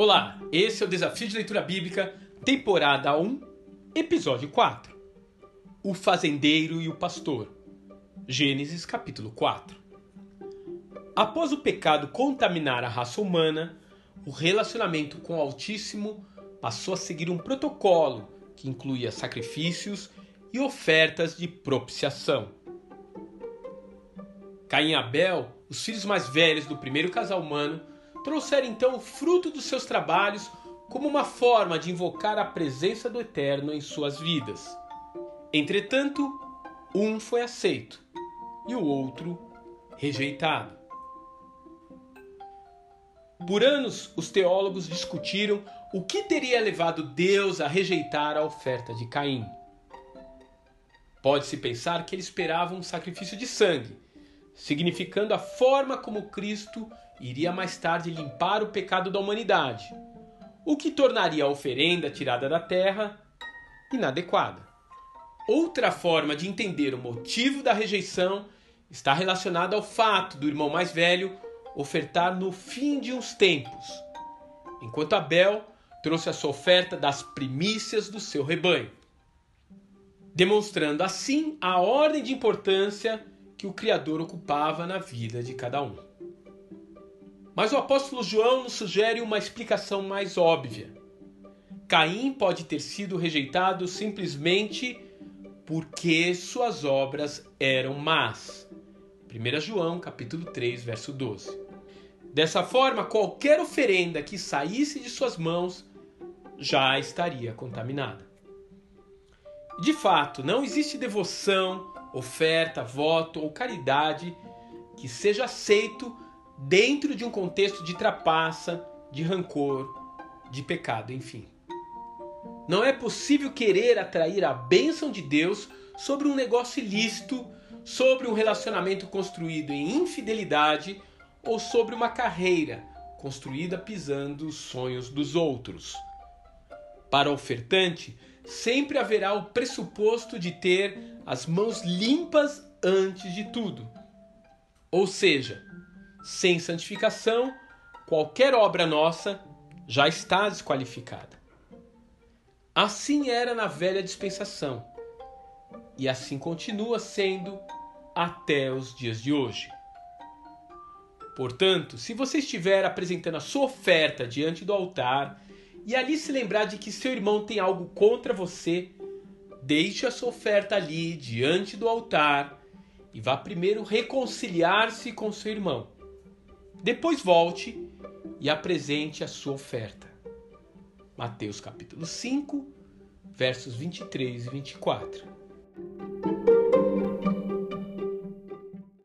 Olá, esse é o Desafio de Leitura Bíblica, temporada 1, episódio 4. O fazendeiro e o pastor. Gênesis capítulo 4. Após o pecado contaminar a raça humana, o relacionamento com o Altíssimo passou a seguir um protocolo que incluía sacrifícios e ofertas de propiciação. Caim e Abel, os filhos mais velhos do primeiro casal humano, trouxeram então o fruto dos seus trabalhos como uma forma de invocar a presença do Eterno em suas vidas. Entretanto, um foi aceito e o outro rejeitado. Por anos, os teólogos discutiram o que teria levado Deus a rejeitar a oferta de Caim. Pode-se pensar que ele esperava um sacrifício de sangue, significando a forma como Cristo iria mais tarde limpar o pecado da humanidade, o que tornaria a oferenda tirada da terra inadequada. Outra forma de entender o motivo da rejeição está relacionada ao fato do irmão mais velho ofertar no fim de uns tempos, enquanto Abel trouxe a sua oferta das primícias do seu rebanho, demonstrando assim a ordem de importância que o Criador ocupava na vida de cada um. Mas o apóstolo João nos sugere uma explicação mais óbvia. Caim pode ter sido rejeitado simplesmente porque suas obras eram más. 1 João capítulo 3, verso 12. Dessa forma, qualquer oferenda que saísse de suas mãos já estaria contaminada. De fato, não existe devoção, oferta, voto ou caridade que seja aceito dentro de um contexto de trapaça, de rancor, de pecado, enfim. Não é possível querer atrair a bênção de Deus sobre um negócio ilícito, sobre um relacionamento construído em infidelidade ou sobre uma carreira construída pisando os sonhos dos outros. Para o ofertante, sempre haverá o pressuposto de ter as mãos limpas antes de tudo. Ou seja, sem santificação, qualquer obra nossa já está desqualificada. Assim era na velha dispensação, e assim continua sendo até os dias de hoje. Portanto, se você estiver apresentando a sua oferta diante do altar e ali se lembrar de que seu irmão tem algo contra você, deixe a sua oferta ali diante do altar e vá primeiro reconciliar-se com seu irmão. Depois volte e apresente a sua oferta. Mateus capítulo 5, versos 23 e 24.